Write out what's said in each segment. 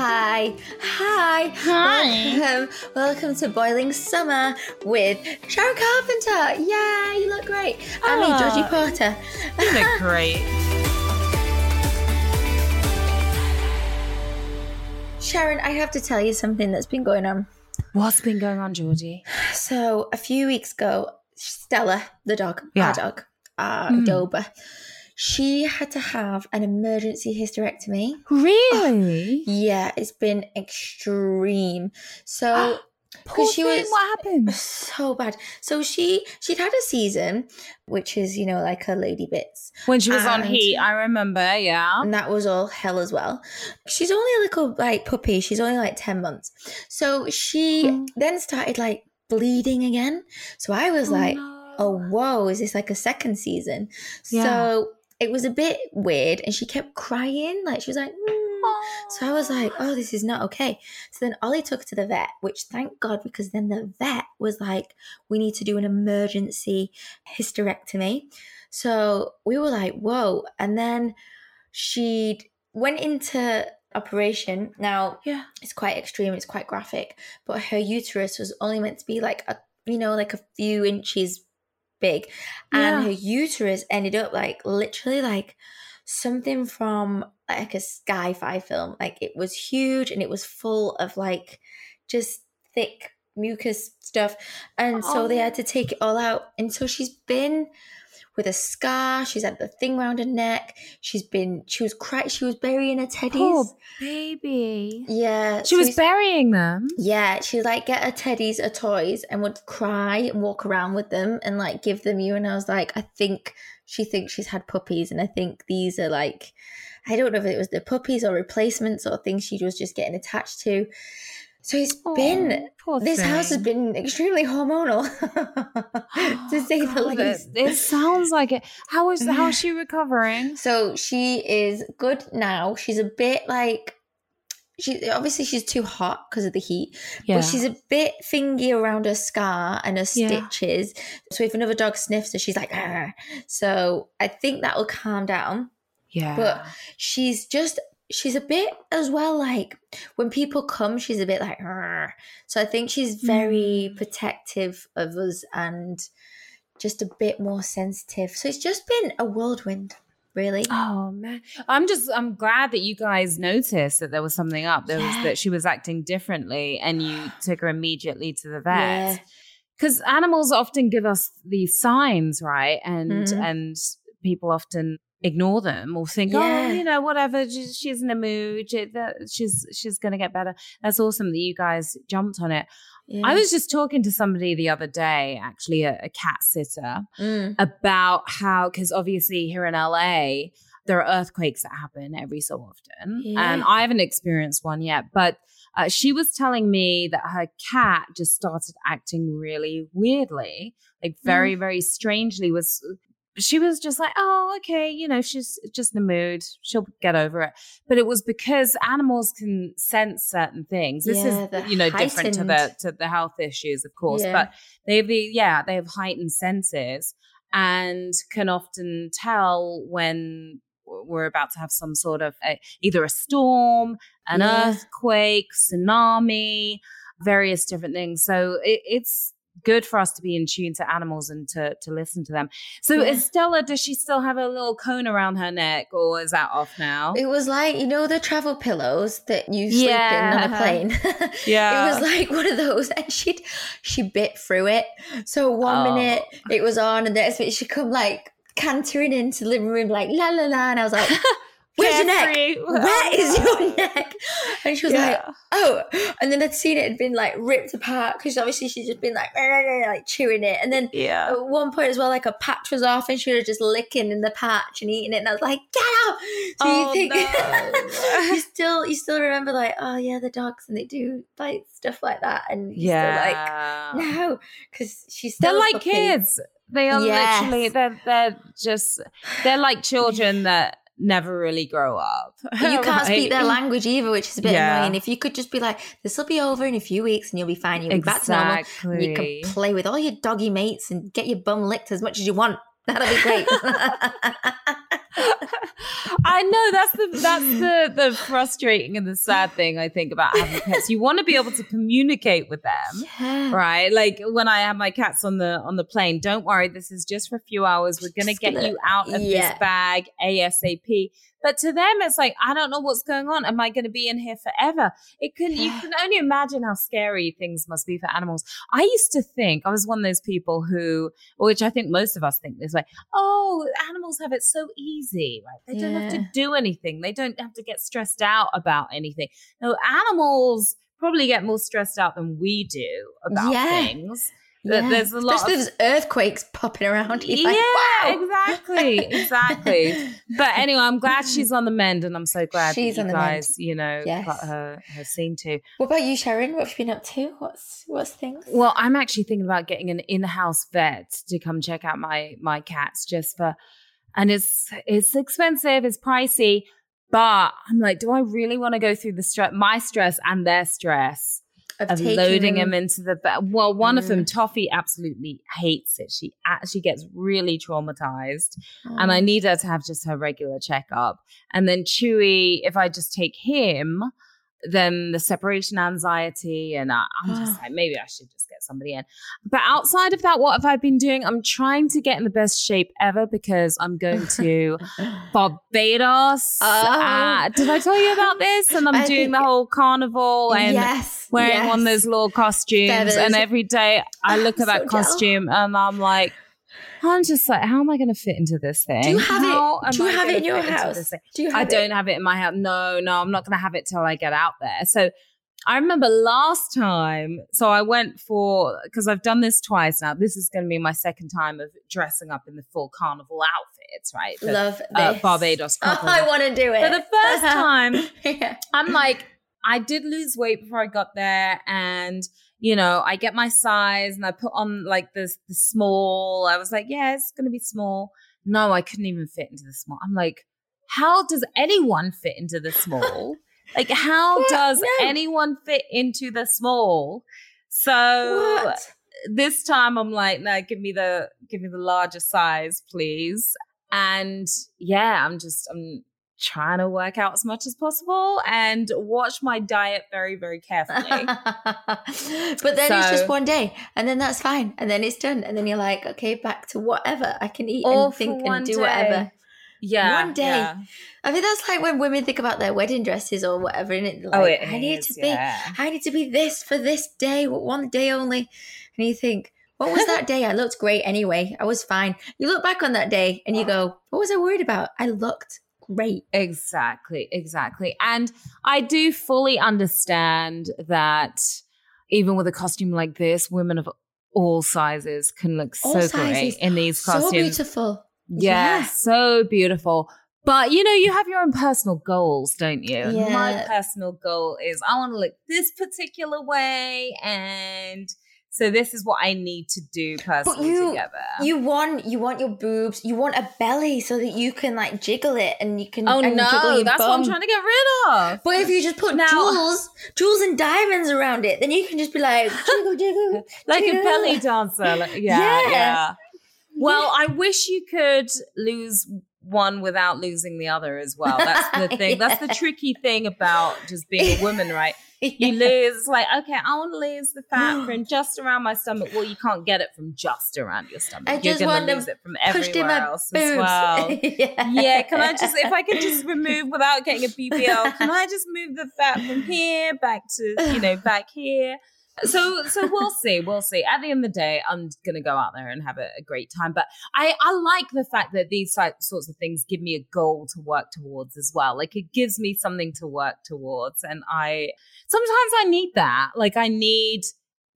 Hi, hi, Hi. Welcome, welcome to Boiling Summer with Sharon Carpenter. Yeah, you look great. And me, Ah. Georgie Porter. You look great. Sharon, I have to tell you something that's been going on. What's been going on, Georgie? So a few weeks ago, Stella, the dog, Yeah. our dog, uh, Mm. Doba, she had to have an emergency hysterectomy. Really? Yeah, it's been extreme. So Poor she thing, was- What happened? so bad. So she she'd had a season, which is you know like her lady bits, When she was on Heat, I remember. Yeah. and that was all hell as well. She's only a little like puppy. She's only like ten months. So she Hmm. then started like bleeding again. So I was like, oh whoa, is this like a second season? Yeah. So it was a bit weird, and she kept crying. Like she was like. "Mm." So I was like, oh, this is not okay. So then Ollie took her to the vet, which thank God, because then the vet was like, we need to do an emergency hysterectomy. So we were like, whoa. And then she went into operation. Now, Yeah. it's quite extreme, it's quite graphic, but her uterus was only meant to be like a, you know, like a few inches big. And Yeah. her uterus ended up like literally like something from like a sci-fi film. Like it was huge and it was full of like just thick mucus stuff. And so oh, they had to take it all out. And so she's been with a scar. She's had the thing round her neck. She's been she was crying. She was burying her teddies. Poor baby. Yeah. She so was burying them. yeah, she'd like get her teddies, her toys, and would cry and walk around with them and like give them you. And I was like, I think she thinks she's had puppies, and I think these are like, I don't know if it was the puppies or replacements or things she was just getting attached to. So it's been Aw, poor this house has been extremely hormonal, to say the least. It, it sounds like it. How is how is she recovering? So she is good now. She's a bit like she obviously she's too hot because of the heat, yeah. but she's a bit fingy around her scar and her Yeah. stitches. So if another dog sniffs her, she's like, "Arr." so I think that will calm down. yeah. But she's just she's a bit as well like when people come, she's a bit like, "Arr." so I think she's very Mm. protective of us and just a bit more sensitive. So it's just been a whirlwind, really. Oh man, I'm just I'm glad that you guys noticed that there was something up. There was that she was acting differently, and you took her immediately to the vet. Because animals often give us these signs, right? And Mhm. and people often ignore them or think, Yeah. oh, you know, whatever. She's, she's in a mood. She, that, she's she's gonna get better. That's awesome that you guys jumped on it. Yeah. I was just talking to somebody the other day, actually, a, a cat sitter, Mm. about how because obviously here in LA there are earthquakes that happen every so often, Yeah. and I haven't experienced one yet. But uh, she was telling me that her cat just started acting really weirdly, like very very strangely. Was she was just like, oh, okay, you know, she's just in the mood. She'll get over it. But it was because animals can sense certain things. This Yeah, is, you know, different to the to the health issues, of course. Yeah. But they have the yeah, they have heightened senses and can often tell when we're about to have some sort of a, either a storm, an Yeah. earthquake, tsunami, various different things. So it, it's good for us to be in tune to animals and to to listen to them. So Yeah. is Stella, does she still have a little cone around her neck or is that off now? It was like you know the travel pillows that you sleep in on a plane. Yeah. it was like one of those, and she she bit through it. So one Oh. minute it was on, and the next minute she come like cantering into the living room like la la la, and I was like, "Where's your neck? Where is your neck?" And she was Yeah. like, "Oh," and then I'd seen it had been like ripped apart because obviously she's just been like like chewing it, and then Yeah. at one point as well, like a patch was off and she was just licking in the patch and eating it. And I was like, get out. So Oh, you think no. you still you still remember like, oh yeah, the dogs and they do like stuff like that. And Yeah. like, no, because she's still They're like puppy. kids. They are Yes. literally they're they're just they're like children that never really grow up. You can't speak their language either, which is a bit Yeah. annoying. If you could just be like, this will be over in a few weeks and you'll be fine. You'll be back to normal. You can play with all your doggy mates and get your bum licked as much as you want. That'll be great. I know that's the that's the the frustrating and the sad thing I think about having pets. You want to be able to communicate with them. yeah. Right. Like when I have my cats on the on the plane, don't worry, this is just for a few hours. We're gonna Just get gonna- you out of yeah. this bag ASAP. But to them, it's like, I don't know what's going on. Am I gonna be in here forever? It can you can only imagine how scary things must be for animals. I used to think I was one of those people who which I think most of us think this way, oh, animals have it so easy, right? They don't have to do anything. They don't have to get stressed out about anything. No, animals probably get more stressed out than we do about Yeah. things. Th- there's a lot Especially of- there's earthquakes popping around. You're yeah, like, wow. exactly, exactly. But anyway, I'm glad she's on the mend, and I'm so glad She's on you the mend. you know, Yes. got her her seen to. What about you, Sharon? What have you been up to? What's what's things? Well, I'm actually thinking about getting an in-house vet to come check out my my cats just for and it's it's expensive, it's pricey, but I'm like, do I really want to go through the stress my stress and their stress of taking loading them- him into the bed? Well, one of them, Mm. Toffee, absolutely hates it. She actually gets really traumatized and Oh. I need her to have just her regular checkup. And then Chewy, if I just take him, then the separation anxiety, and I, I'm just like, maybe I should just get somebody in. But outside of that, what have I been doing? I'm trying to get in the best shape ever because I'm going to Barbados. Oh. Uh, did I tell you about this? And I'm I doing think- the whole carnival and yes, wearing yes. one of those little costumes. Feathers. And every day I look I'm at so that jealous. costume and I'm like, I'm just like, how am I going to fit into this thing? Do you have How it? Do you I have it in your house? Do you have I it? don't have it in my house. No, no, I'm not going to have it till I get out there. So I remember last time, so I went for, because I've done this twice now. This is going to be my second time of dressing up in the full carnival outfits, right? The, Love uh. Barbados Oh. I want to do it. For the first time, yeah. I'm like, I did lose weight before I got there, and you know, I get my size, and I put on like the the small. I was like, yeah, it's gonna be small. No, I couldn't even fit into the small. I'm like, how does anyone fit into the small? like, how What? does No. anyone fit into the small? So What? this time I'm like, no, give me the give me the larger size, please. And yeah, I'm just I'm trying to work out as much as possible and watch my diet very, very carefully. but then it's just one day, and then that's fine, and then it's done, and then you're like, okay, back to whatever I can eat and think and do day. whatever. yeah. One day. yeah. I mean, that's like when women think about their wedding dresses or whatever, and it oh, like, oh, it I need is, to be, yeah. I need to be this for this day, one day only, and you think. What was that day? I looked great anyway. I was fine. You look back on that day and you go, What was I worried about? I looked great. Exactly, exactly. And I do fully understand that even with a costume like this, women of all sizes can look All so great in these costumes. So beautiful. Yeah, Yeah. so beautiful. But you know, you have your own personal goals, don't you? And My personal goal is I want to look this particular way, and so this is what I need to do personally you- together. You want you want your boobs, you want a belly so that you can like jiggle it and you can oh no, that's what I'm trying to get rid of. But if you just put Now- jewels, jewels and diamonds around it, then you can just be like jiggle jiggle. like a belly dancer. Like, yeah, Yeah. yeah. Well, I wish you could lose one without losing the other as well. That's the thing. That's the tricky thing about just being a woman, right? You lose, like, okay, I want to lose the fat from just around my stomach. Well, you can't get it from just around your stomach. I You're just going want to lose it from everywhere else boobs. as well. yeah. Yeah, can I just, if I could just remove without getting a BBL, can I just move the fat from here back to, you know, back here? So, so we'll see, we'll see. At the end of the day, I'm gonna go out there and have a, a great time. But I, I like the fact that these sorts of things give me a goal to work towards as well. Like it gives me something to work towards, and I sometimes I need that. Like I need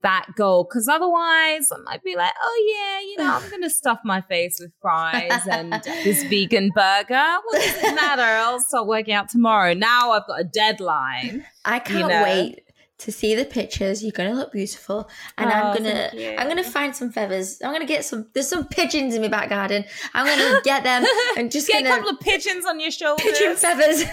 that goal because otherwise I might be like, oh yeah, you know, I'm gonna stuff my face with fries and this vegan burger. What does it matter? I'll start working out tomorrow. Now I've got a deadline. I can't know? wait to see the pictures. You're gonna look beautiful, and Oh, I'm gonna. I'm gonna find some feathers. I'm gonna get some. There's some pigeons in my back garden. I'm gonna get them and just Get a gonna couple of pigeons on your shoulders. pigeon feathers.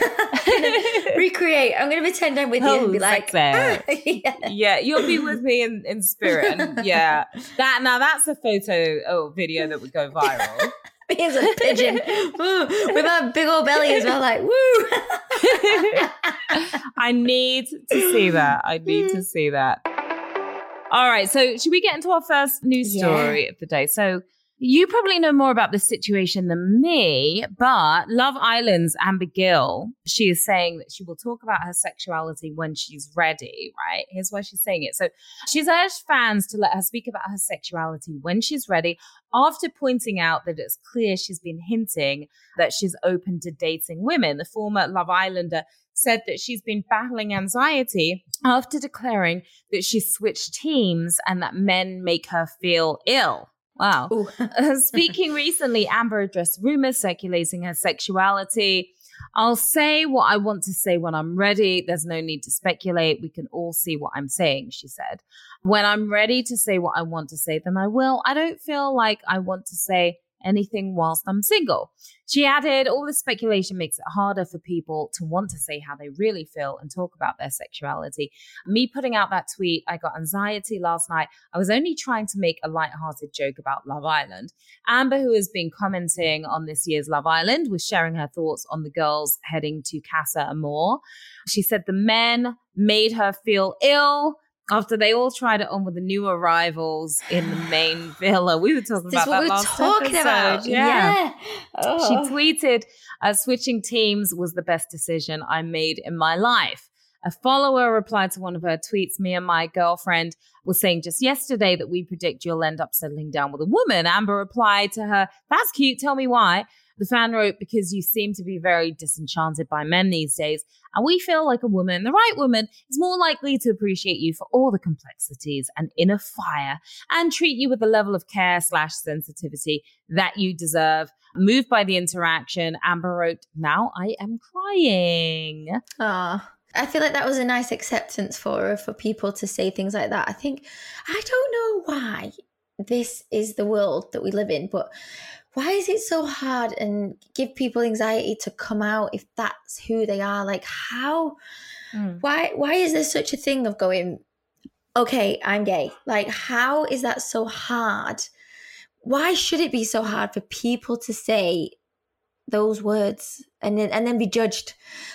I'm recreate. I'm gonna pretend I'm with you and be Oh, like, ah, sexy. yeah. yeah, you'll be with me in, in spirit. And yeah, that now that's a photo or video that would go viral. me as a pigeon with a big old belly as well. Like, woo. I need to see that. I need to mm. see that. All right, so should we get into our first news Yeah. story of the day? So you probably know more about this situation than me, but Love Island's Amber Gill, she is saying that she will talk about her sexuality when she's ready, right? Here's why she's saying it. So she's urged fans to let her speak about her sexuality when she's ready, after pointing out that it's clear she's been hinting that she's open to dating women. The former Love Islander said that she's been battling anxiety after declaring that she switched teams and that men make her feel ill. Wow. Speaking recently, Amber addressed rumors circulating her sexuality. I'll say what I want to say when I'm ready. There's no need to speculate. We can all see what I'm saying, she said. When I'm ready to say what I want to say, then I will. I don't feel like I want to say anything whilst I'm single. She added, all this speculation makes it harder for people to want to say how they really feel and talk about their sexuality. Me putting out that tweet, I got anxiety last night. I was only trying to make a light-hearted joke about Love Island. Amber, who has been commenting on this year's Love Island, was sharing her thoughts on the girls heading to Casa Amor. She said the men made her feel ill after they all tried it on with the new arrivals in the main villa. We were talking This about that we're last talking episode. about. Yeah. Oh. She tweeted, uh, switching teams was the best decision I made in my life. A follower replied to one of her tweets. Me and my girlfriend were saying just yesterday that we predict you'll end up settling down with a woman. Amber replied to her, That's cute. Tell me why. The fan wrote, Because you seem to be very disenchanted by men these days. And we feel like a woman, the right woman, is more likely to appreciate you for all the complexities and inner fire and treat you with the level of care slash sensitivity that you deserve. Moved by the interaction, Amber wrote, Now I am crying. Ah, I feel like that was a nice acceptance for her, for people to say things like that. I think, I don't know why this is the world that we live in, but why is it so hard and give people anxiety to come out if that's who they are? Like, how, hmm. why, why is there such a thing of going, okay, I'm gay? Like, how is that so hard? Why should it be so hard for people to say those words and then and then be judged?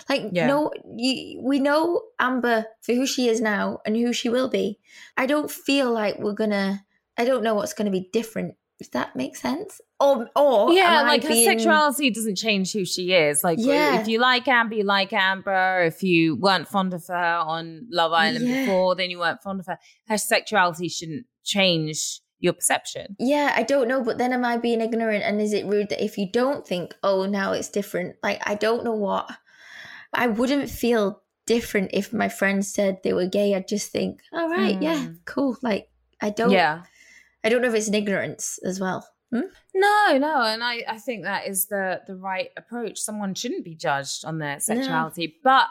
Like, Yeah. no, you, we know Amber for who she is now and who she will be. I don't feel like we're gonna. I don't know what's gonna be different. If that makes sense, or or yeah, like her being- sexuality doesn't change who she is. Like, Yeah. if you like Amber, you like Amber. If you weren't fond of her on Love Island Yeah. before, then you weren't fond of her. Her sexuality shouldn't change your perception. Yeah, I don't know, but then am I being ignorant? And is it rude that if you don't think, oh, now it's different? Like, I don't know what. I wouldn't feel different if my friends said they were gay. I'd just think, all right, yeah, Hmm. cool. Like, I don't. Yeah. I don't know if it's an ignorance as well. Hmm? No, no, and I, I think that is the the right approach. Someone shouldn't be judged on their sexuality, but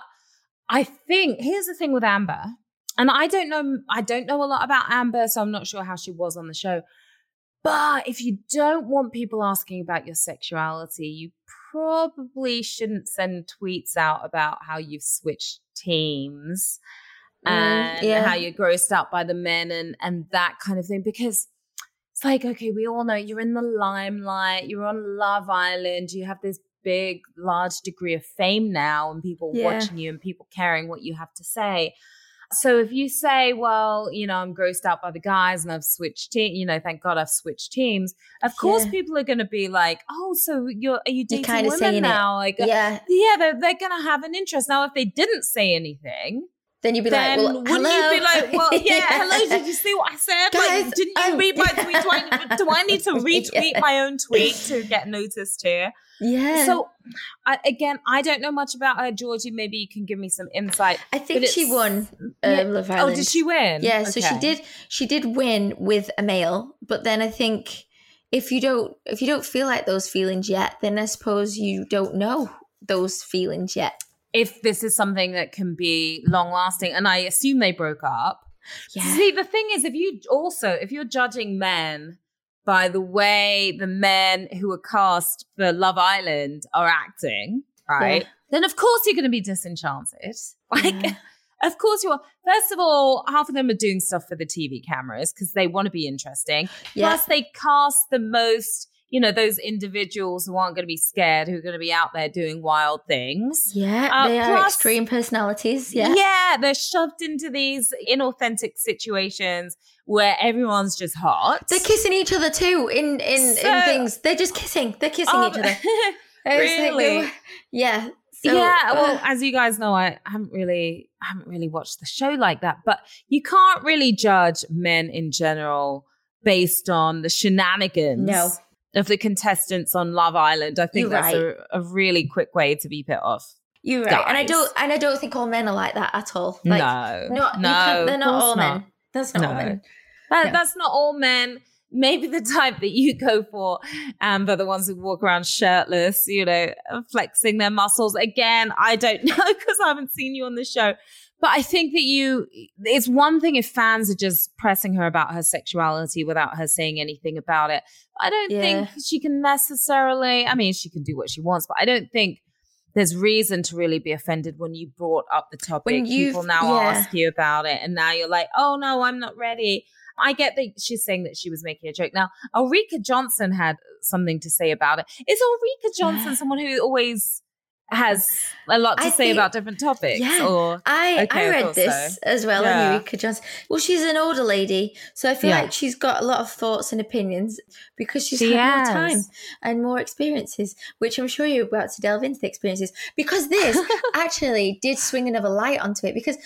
I think here's the thing with Amber, and I don't know, I don't know a lot about Amber, so I'm not sure how she was on the show. But if you don't want people asking about your sexuality, you probably shouldn't send tweets out about how you've switched teams Mm, and yeah. how you're grossed out by the men and and that kind of thing because it's like, okay, we all know you're in the limelight, you're on Love Island, you have this big, large degree of fame now, and people Yeah. watching you and people caring what you have to say. So if you say, well, you know, I'm grossed out by the guys and I've switched team, you know, thank God I've switched teams. Of course, Yeah. people are going to be like, oh, so you're are you dating kinda women saying it. now? Like, uh, Yeah. yeah, they're they're going to have an interest now. If they didn't say anything, Then you'd be then like, well, wouldn't hello? you be like, well, yeah, hello, did you see what I said? Guys, like, didn't you um, read my tweet? Do I, do I need to retweet Yeah. my own tweet to get noticed here? yeah. So, I, again, I don't know much about her, Georgie. Maybe you can give me some insight. I think she won Yeah. um, Love Oh, did she win? Yeah, so she did. She did win with a male, but then I think if you don't if you don't feel like those feelings yet, then I suppose you don't know those feelings yet. If this is something that can be long lasting, and I assume they broke up. Yeah. See, the thing is, if you also, if you're judging men by the way the men who are cast for Love Island are acting, right? Yeah. Then of course you're going to be disenchanted. Like, Yeah. of course you are. First of all, half of them are doing stuff for the TV cameras because they want to be interesting. Plus, they cast the most, you know, those individuals who aren't going to be scared, who are going to be out there doing wild things. Yeah, Uh, they are plus- extreme personalities. Yeah. Yeah, they're shoved into these inauthentic situations where everyone's just hot. They're kissing each other too in in, So- in things. They're just kissing. They're kissing Um, each other. It's like, really? yeah. So, yeah, well, uh, as you guys know, I haven't really I haven't really watched the show like that, but you can't really judge men in general based on the shenanigans No. Of the contestants on Love Island. I think You're that's a, a really quick way to be put off. you're right, and I don't and I don't think all men are like that at all. Like, no, not, no, they're not all men. That's not all men. That, No. That's not all men. Maybe the type that you go for, um, Amber, the ones who walk around shirtless, you know, flexing their muscles. Again, I don't know because I haven't seen you on the show. But I think that you, it's one thing if fans are just pressing her about her sexuality without her saying anything about it. I don't Yeah. think she can necessarily, I mean, she can do what she wants, but I don't think there's reason to really be offended when you brought up the topic. People now yeah. ask you about it, and now you're like, oh no, I'm not ready. I get that she's saying that she was making a joke. Now, Ulrika Jonsson had something to say about it. Is Ulrika Jonsson someone who always has a lot to I say think- about different topics? Yeah. Or I Okay, I I read thought this so. as well Yeah. on Ulrika Jonsson. Well, she's an older lady, so I feel Yeah. like she's got a lot of thoughts and opinions because she's She had has. more time and more experiences, which I'm sure you're about to delve into the experiences. Because this actually did swing another light onto it because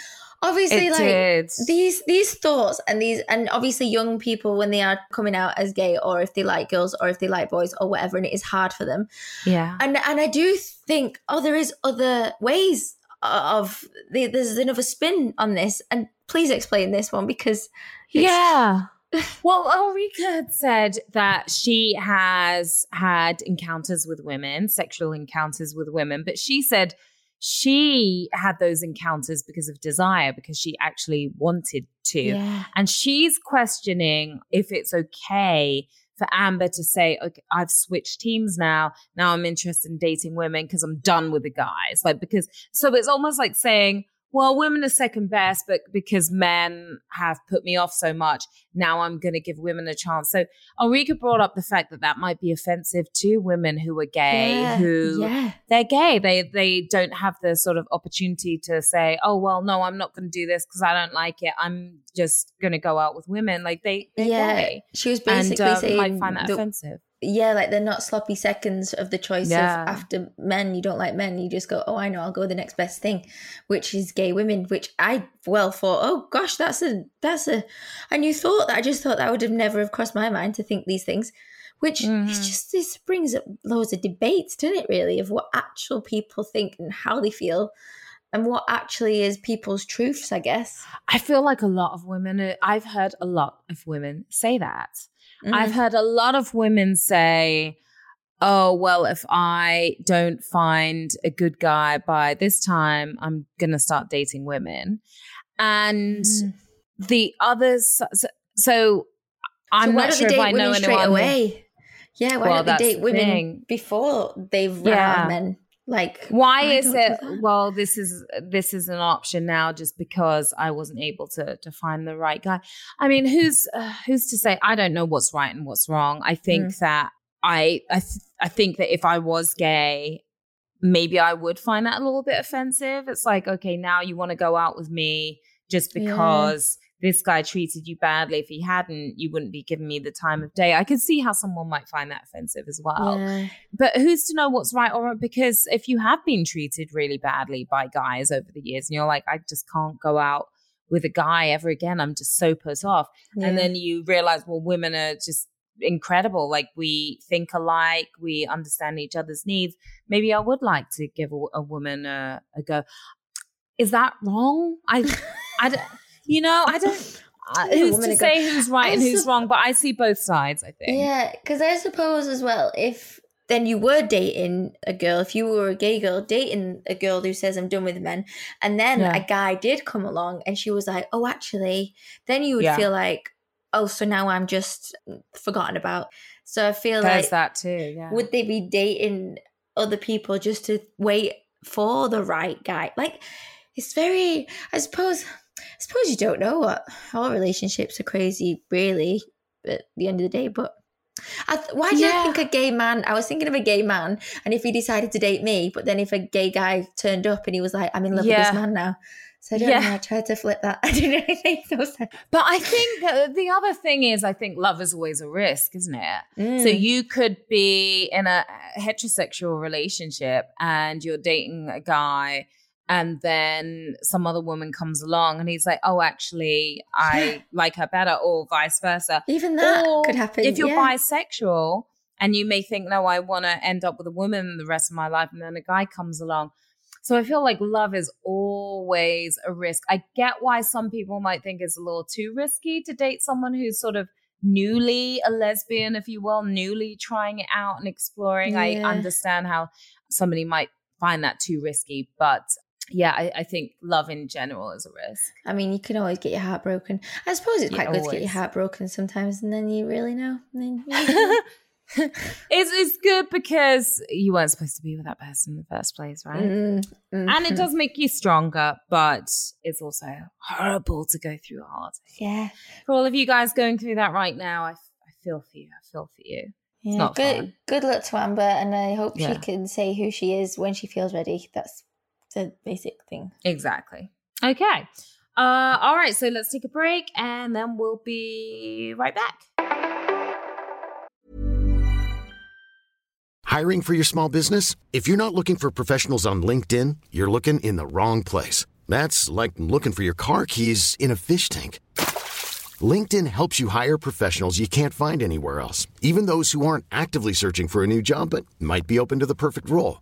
obviously it like did. these these thoughts and these and obviously young people when they are coming out as gay or if they like girls or if they like boys or whatever and it is hard for them yeah. and and I do think oh there is other ways of the, there's another spin on this and please explain this one because Yeah. Well, Ulrika had said that she has had encounters with women, sexual encounters with women, but she said she had those encounters because of desire, because she actually wanted to. yeah And she's questioning if it's okay for Amber to say, okay, I've switched teams now. Now I'm interested in dating women because I'm done with the guys. Like, because, so it's almost like saying, well, women are second best, but because men have put me off so much, now I'm going to give women a chance. So Ulrika brought up the fact that that might be offensive to women who are gay, yeah, who yeah they're gay. They they don't have the sort of opportunity to say, "Oh well, no, I'm not going to do this because I don't like it. I'm just going to go out with women." Like they they're yeah gay, she was and basically uh, saying might find that that- offensive. Yeah like they're not sloppy seconds of the choice Yeah. of after men you don't like men you just go oh I know I'll go the next best thing which is gay women which I well thought oh gosh that's a that's a a new thought that I just thought that would have never have crossed my mind to think these things which Mhm. it's just this brings up loads of debates doesn't it really of what actual people think and how they feel and what actually is people's truths I guess I feel like a lot of women. I've heard a lot of women say that. I've Mm. heard a lot of women say, "Oh well, if I don't find a good guy by this time, I'm gonna start dating women." And Mm. the others, so, so I'm so not sure if I know women straight away? Yeah, why Well, don't they date the women thing. before they've run Yeah. men? Like why is it well this is this is an option now just because I wasn't able to to find the right guy. I mean, who's uh, who's to say I don't know what's right and what's wrong. I think Mm. that I I th- I think that if I was gay maybe I would find that a little bit offensive. It's like, okay, now you want to go out with me just Yeah. This guy treated you badly. If he hadn't, you wouldn't be giving me the time of day. I could see how someone might find that offensive as well. Yeah. But who's to know what's right or wrong? Because if you have been treated really badly by guys over the years and you're like, I just can't go out with a guy ever again, I'm just so put off. Yeah. And then you realize, well, women are just incredible. Like we think alike, we understand each other's needs. Maybe I would like to give a, a woman a, a go. Is that wrong? I, I, don't- you know, I don't. I, who's to say who's right I and who's sup- wrong? But I see both sides. I think. Yeah, because I suppose as well, if then you were dating a girl, if you were a gay girl dating a girl who says I'm done with men, and then Yeah. a guy did come along and she was like, oh, actually, then you would Yeah. feel like, oh, so now I'm just forgotten about. So I feel There's like, that too. Yeah. would they be dating other people just to wait for the right guy? Like, it's very, I suppose, I suppose you don't know what all relationships are crazy, really, at the end of the day. But I th- why do Yeah. you think a gay man? I was thinking of a gay man, and if he decided to date me, but then if a gay guy turned up and he was like, "I'm in love with this man now," so I don't Yeah. know. I tried to flip that. I didn't really no sense. But I think the other thing is, I think love is always a risk, isn't it? So Mm. you could be in a heterosexual relationship and you're dating a guy, and then some other woman comes along and he's like, "Oh, actually, I like her better," or vice versa. even that Or could happen. If you're yeah. bisexual and you may think, "No, I want to end up with a woman the rest of my life," and then a guy comes along. So I feel like love is always a risk. I get why some people might think it's a little too risky to date someone who's sort of newly a lesbian, if you will, newly trying it out and exploring. I understand how somebody might find that too risky, but yeah, I, I think love in general is a risk. I mean, you can always get your heart broken. I suppose it's Yeah, quite good to get your heart broken sometimes, and then you really know. You- it's it's good because you weren't supposed to be with that person in the first place, right? Mm, And it does make you stronger, but it's also horrible to go through a heartache. Yeah, For all of you guys going through that right now, I, I feel for you. I feel for you. yeah. not good, fun. good luck to Amber, and I hope Yeah. she can say who she is when she feels ready. That's the basic thing. Exactly. Okay. Uh, all right. So let's take a break and then we'll be right back. Hiring for your small business? If you're not looking for professionals on LinkedIn, you're looking in the wrong place. That's like looking for your car keys in a fish tank. LinkedIn helps you hire professionals you can't find anywhere else, even those who aren't actively searching for a new job but might be open to the perfect role.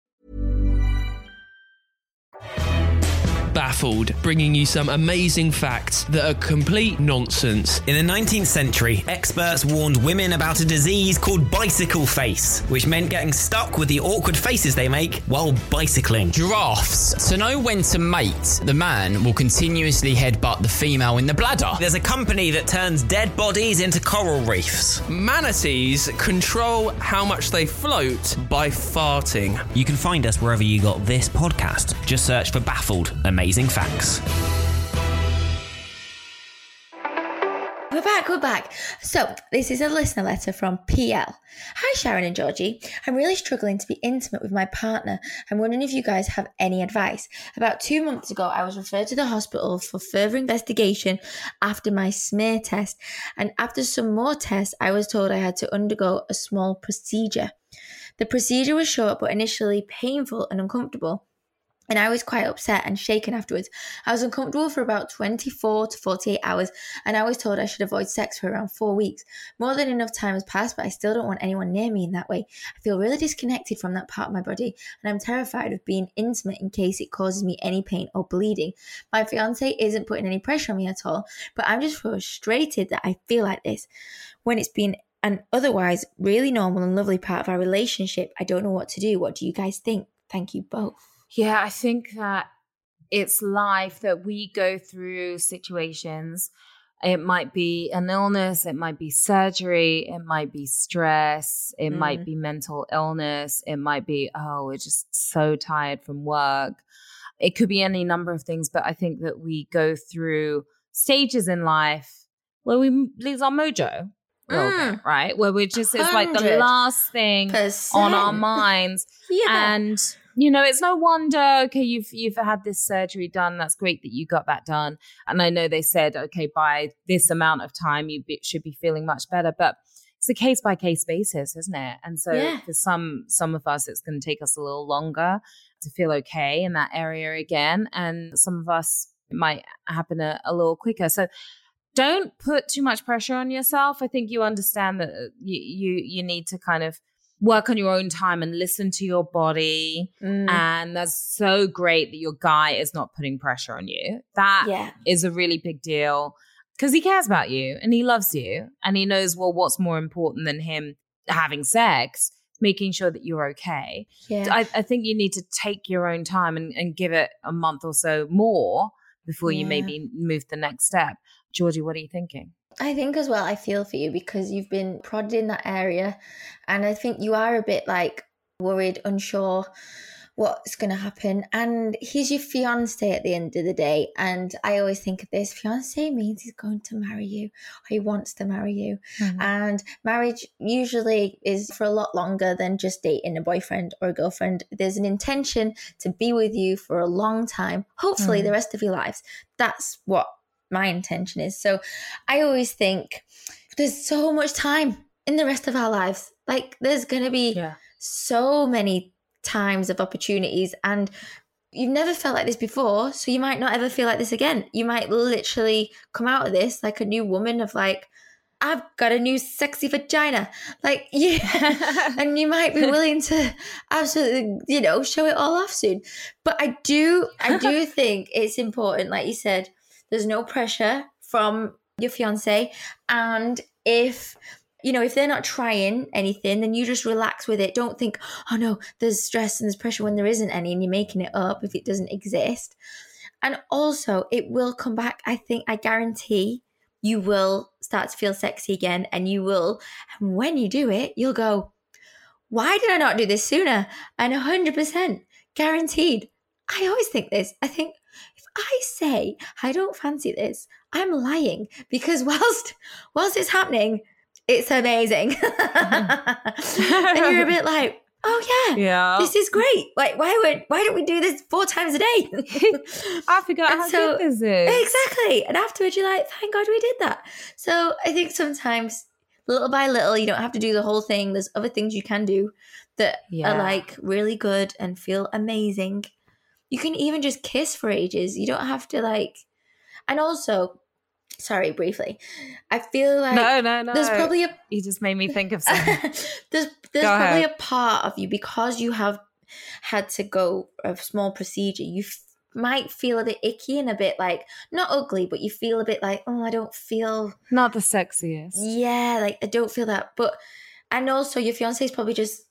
Baffled, bringing you some amazing facts that are complete nonsense. In the 19th century, experts warned women about a disease called bicycle face, which meant getting stuck with the awkward faces they make while bicycling. Giraffes. To know when to mate, the man will continuously headbutt the female in the bladder. There's a company that turns dead bodies into coral reefs. Manatees control how much they float by farting. You can find us wherever you got this podcast. Just search for Baffled Amazing Facts. We're back, we're back. So, this is a listener letter from PL. Hi, Sharon and Georgie. I'm really struggling to be intimate with my partner. I'm wondering if you guys have any advice. About two months ago, I was referred to the hospital for further investigation after my smear test. And after some more tests, I was told I had to undergo a small procedure. The procedure was short but initially painful and uncomfortable and I was quite upset and shaken afterwards. I was uncomfortable for about 24 to 48 hours, and I was told I should avoid sex for around four weeks. More than enough time has passed, but I still don't want anyone near me in that way. I feel really disconnected from that part of my body, and I'm terrified of being intimate in case it causes me any pain or bleeding. My fiance isn't putting any pressure on me at all, but I'm just frustrated that I feel like this when it's been an otherwise really normal and lovely part of our relationship. I don't know what to do. What do you guys think? Thank you both. Yeah, I think that it's life that we go through situations. It might be an illness, it might be surgery, it might be stress, it mm. might be mental illness, it might be, oh, we're just so tired from work. It could be any number of things, but I think that we go through stages in life where we lose our mojo. Mm. Bit, right? Where we're just, it's like the last thing on our minds. yeah. And you know, it's no wonder. Okay, you've you've had this surgery done. That's great that you got that done. And I know they said, okay, by this amount of time, you be, should be feeling much better. But it's a case by case basis, isn't it? And so yeah. for some some of us, it's going to take us a little longer to feel okay in that area again, and some of us it might happen a, a little quicker. So don't put too much pressure on yourself. I think you understand that uh, you you you need to kind of work on your own time and listen to your body. Mm. And that's so great that your guy is not putting pressure on you. That yeah. is a really big deal because he cares about you and he loves you and he knows, well, what's more important than him having sex? Making sure that you're okay. Yeah. I, I think you need to take your own time and, and give it a month or so more before yeah. you maybe move the next step. Georgie, what are you thinking? I think as well, I feel for you because you've been prodded in that area. And I think you are a bit like worried, unsure what's going to happen. And he's your fiance at the end of the day. And I always think of this fiance means he's going to marry you or he wants to marry you. Mm-hmm. And marriage usually is for a lot longer than just dating a boyfriend or a girlfriend. There's an intention to be with you for a long time, hopefully mm-hmm. the rest of your lives. That's what my intention is. So I always think there's so much time in the rest of our lives. Like there's going to be yeah. so many times of opportunities and you've never felt like this before, so you might not ever feel like this again. You might literally come out of this like a new woman of like I've got a new sexy vagina. Like, yeah. and you might be willing to absolutely, you know, show it all off soon. But I do, I do think it's important, like you said, there's no pressure from your fiance. And if you know, if they're not trying anything, then you just relax with it. Don't think, oh no, there's stress and there's pressure when there isn't any and you're making it up if it doesn't exist. And also, it will come back. I think, I guarantee you will start to feel sexy again and you will. And when you do it, you'll go, why did I not do this sooner? And 100% guaranteed. I always think this. I think, I say I don't fancy this, I'm lying because whilst whilst it's happening, it's amazing. and you're a bit like, oh yeah, yeah, this is great. Like why would why don't we do this four times a day? I forgot how so, good this is. Exactly. And afterwards you're like, thank God we did that. So I think sometimes little by little, you don't have to do the whole thing. There's other things you can do that yeah. are like really good and feel amazing you can even just kiss for ages. You don't have to like. And also, sorry, briefly, I feel like no, no, no. There's probably a. You just made me think of something. there's there's go probably ahead. a part of you because you have had to go a small procedure. You might feel a bit icky and a bit like not ugly, but you feel a bit like, oh, I don't feel Not the sexiest. yeah, like I don't feel that. But and also your fiance is probably just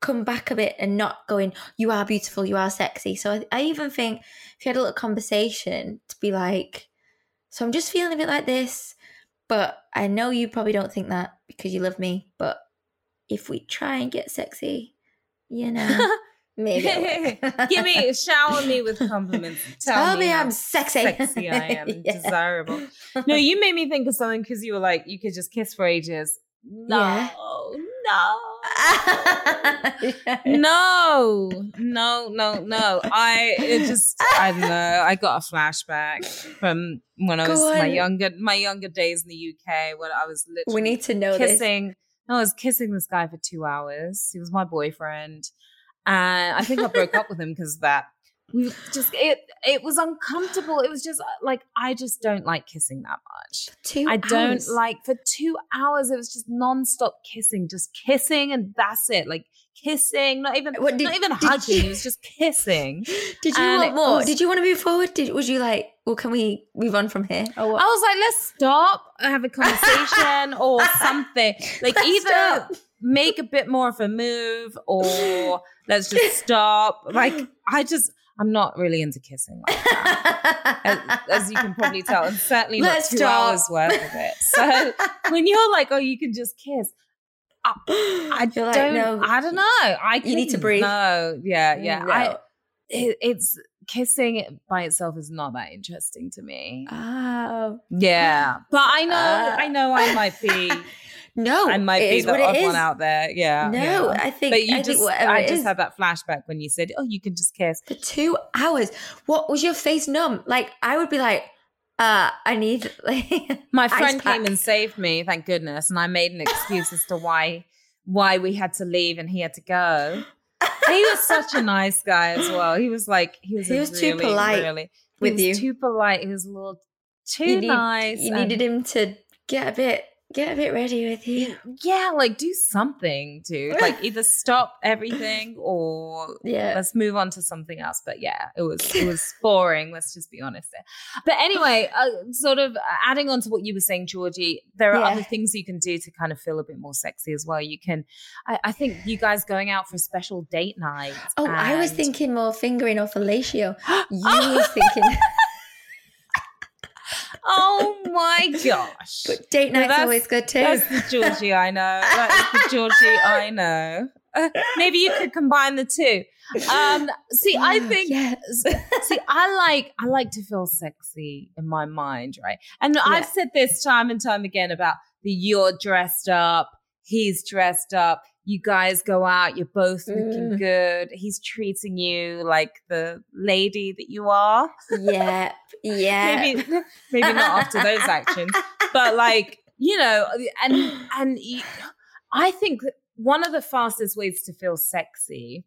come back a bit and not going, you are beautiful, you are sexy. So I, I even think if you had a little conversation to be like, so I'm just feeling a bit like this, but I know you probably don't think that because you love me. But if we try and get sexy, you know, maybe. Give me shower me with compliments. Tell, Tell me how I'm sexy. Sexy I am, Yeah. desirable. No, you made me think of something because you were like, you could just kiss for ages. No, Yeah. No. no, no, no, no. I it just I don't know. I got a flashback from when I was my younger my younger days in the UK when I was literally we need to know this. kissing. I was kissing this guy for two hours. He was my boyfriend, and I think I broke up with him because that. We just it it was uncomfortable. It was just uh, like I just don't like kissing that much. Two I don't like for two hours. It was just nonstop kissing, just kissing, and that's it. Like kissing, not even What, did- not even hugging. you- It was just kissing. Did you and want more? was- Did you want to move forward? Did was you like, well, can we move on from here? Or what? I was like, let's stop, have a conversation or something. Like Let's either stop. make a bit more of a move or let's just stop. Like I just I'm not really into kissing like that. As, as you can probably tell, and certainly not Let's two stop. hours worth of it. So when you're like, oh, you can just kiss. I, I like, don't. no, I don't know. I you need to breathe. No, yeah, yeah. I, it, it's kissing by itself is not that interesting to me. Oh Yeah, but I know, Uh, I know, I might be, no! I might be the odd one out there. Yeah, No, yeah. I think. But you I just, think I just had that flashback when you said, "Oh, you can just kiss." for two hours. What was your face numb? Like I would be like, uh, I need like My friend came and saved me, thank goodness, and I made an excuse as to why why we had to leave and he had to go. he was such a nice guy as well. He was like, he was, He was too polite really, he with was you. Too polite. He was a little too You need- nice. You and- needed him to get a bit get a bit ready with you. yeah, like do something, dude. Like either stop everything or Yeah. let's move on to something else. But yeah, it was it was boring. Let's just be honest there. But anyway, uh, sort of adding on to what you were saying, Georgie, there are Yeah. other things you can do to kind of feel a bit more sexy as well. You can, I, I think, you guys going out for a special date night. Oh, I was thinking more fingering or fellatio. You were thinking, Oh my gosh. but date night's that's- always good too. That's the Georgie I know. That's the Georgie I know. Uh, maybe you could combine the two. Um, see, I Oh, think. yes. See, I like I like to feel sexy in my mind, right? And I've said this time and time again about the you're dressed up, he's dressed up. You guys go out, you're both looking Mm. good. He's treating you like the lady that you are. yeah, yeah. Maybe maybe not after those actions, but like you know and and you, i think one of the fastest ways to feel sexy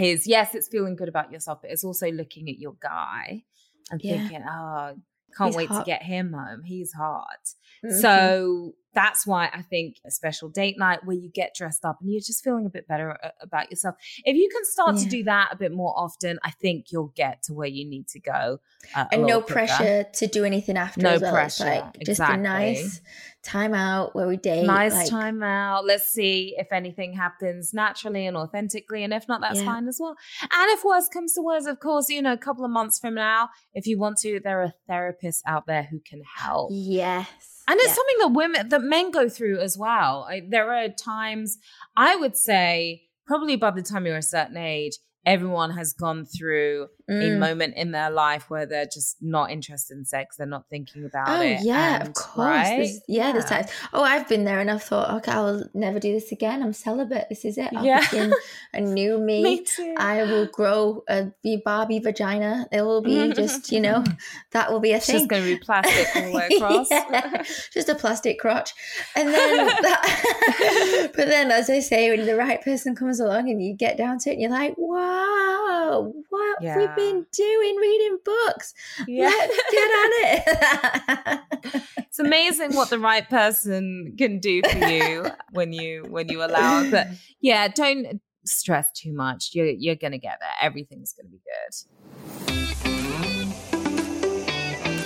is yes it's feeling good about yourself but it's also looking at your guy and Yeah. thinking oh can't He's wait to get him home he's hot Mhm. so that's why I think a special date night where you get dressed up and you're just feeling a bit better about yourself. If you can start to do that a bit more often, I think you'll get to where you need to go. uh, and no quicker. pressure to do anything after. No as well. It's pressure, like just a nice time out where we date. nice like, time out. Let's see if anything happens naturally and authentically. And if not, that's Yeah. fine as well. And if worse comes to worse, of course, you know, a couple of months from now, if you want to, there are therapists out there who can help. Yes. And it's Yeah. something that women, that men go through as well. I, there are times, I would say, probably by the time you're a certain age, everyone has gone through a Mm. moment in their life where they're just not interested in sex. They're not thinking about Oh it. yeah, and- of course. right? There's- yeah, there's times. Oh, I've been there and I've thought, okay, I will never do this again. I'm celibate. This is it. I'll Yeah. begin a new me. Me too. I will grow a be Barbie vagina. It will be just, you know, that will be a It's thing. just going to be plastic all the way across. Yeah, just a plastic crotch. And then, that, but then, as I say, when the right person comes along and you get down to it, and you're like, wow, what Yeah. Been doing? Reading books. Yeah. Let's get on it. it's amazing what the right person can do for you when you when you allow it. But yeah, don't stress too much. You're you're gonna get there. Everything's gonna be good.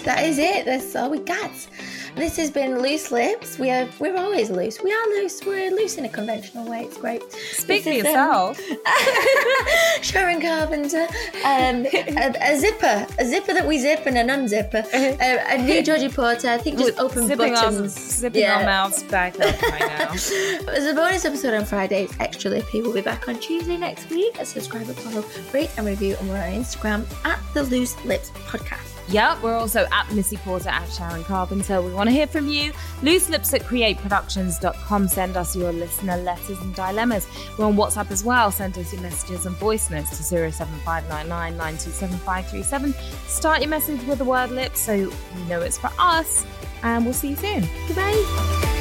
That is it. That's all we got. This has been Loose Lips. We are we're always loose. We are loose. We're loose in a conventional way. It's great. Speak for This is, um, yourself. Sharon Carpenter, um, a, a zipper, a zipper that we zip and an unzipper, uh, a new Georgie Porter. I think just open zipping our, buttons. zipping our mouths back up right now. There's a bonus episode on Friday. It's extra lippy. We'll be back on Tuesday next week. Subscribe, and follow, rate, and review, and we're on Instagram at the Loose Lips Podcast. Yep, we're also at Missy Porter at Sharon Carpenter. We want to hear from you. Loose lips at createproductions.com. Send us your listener letters and dilemmas. We're on WhatsApp as well. Send us your messages and voice notes to 07599 Start your message with the word lips so you know it's for us. And we'll see you soon. Goodbye.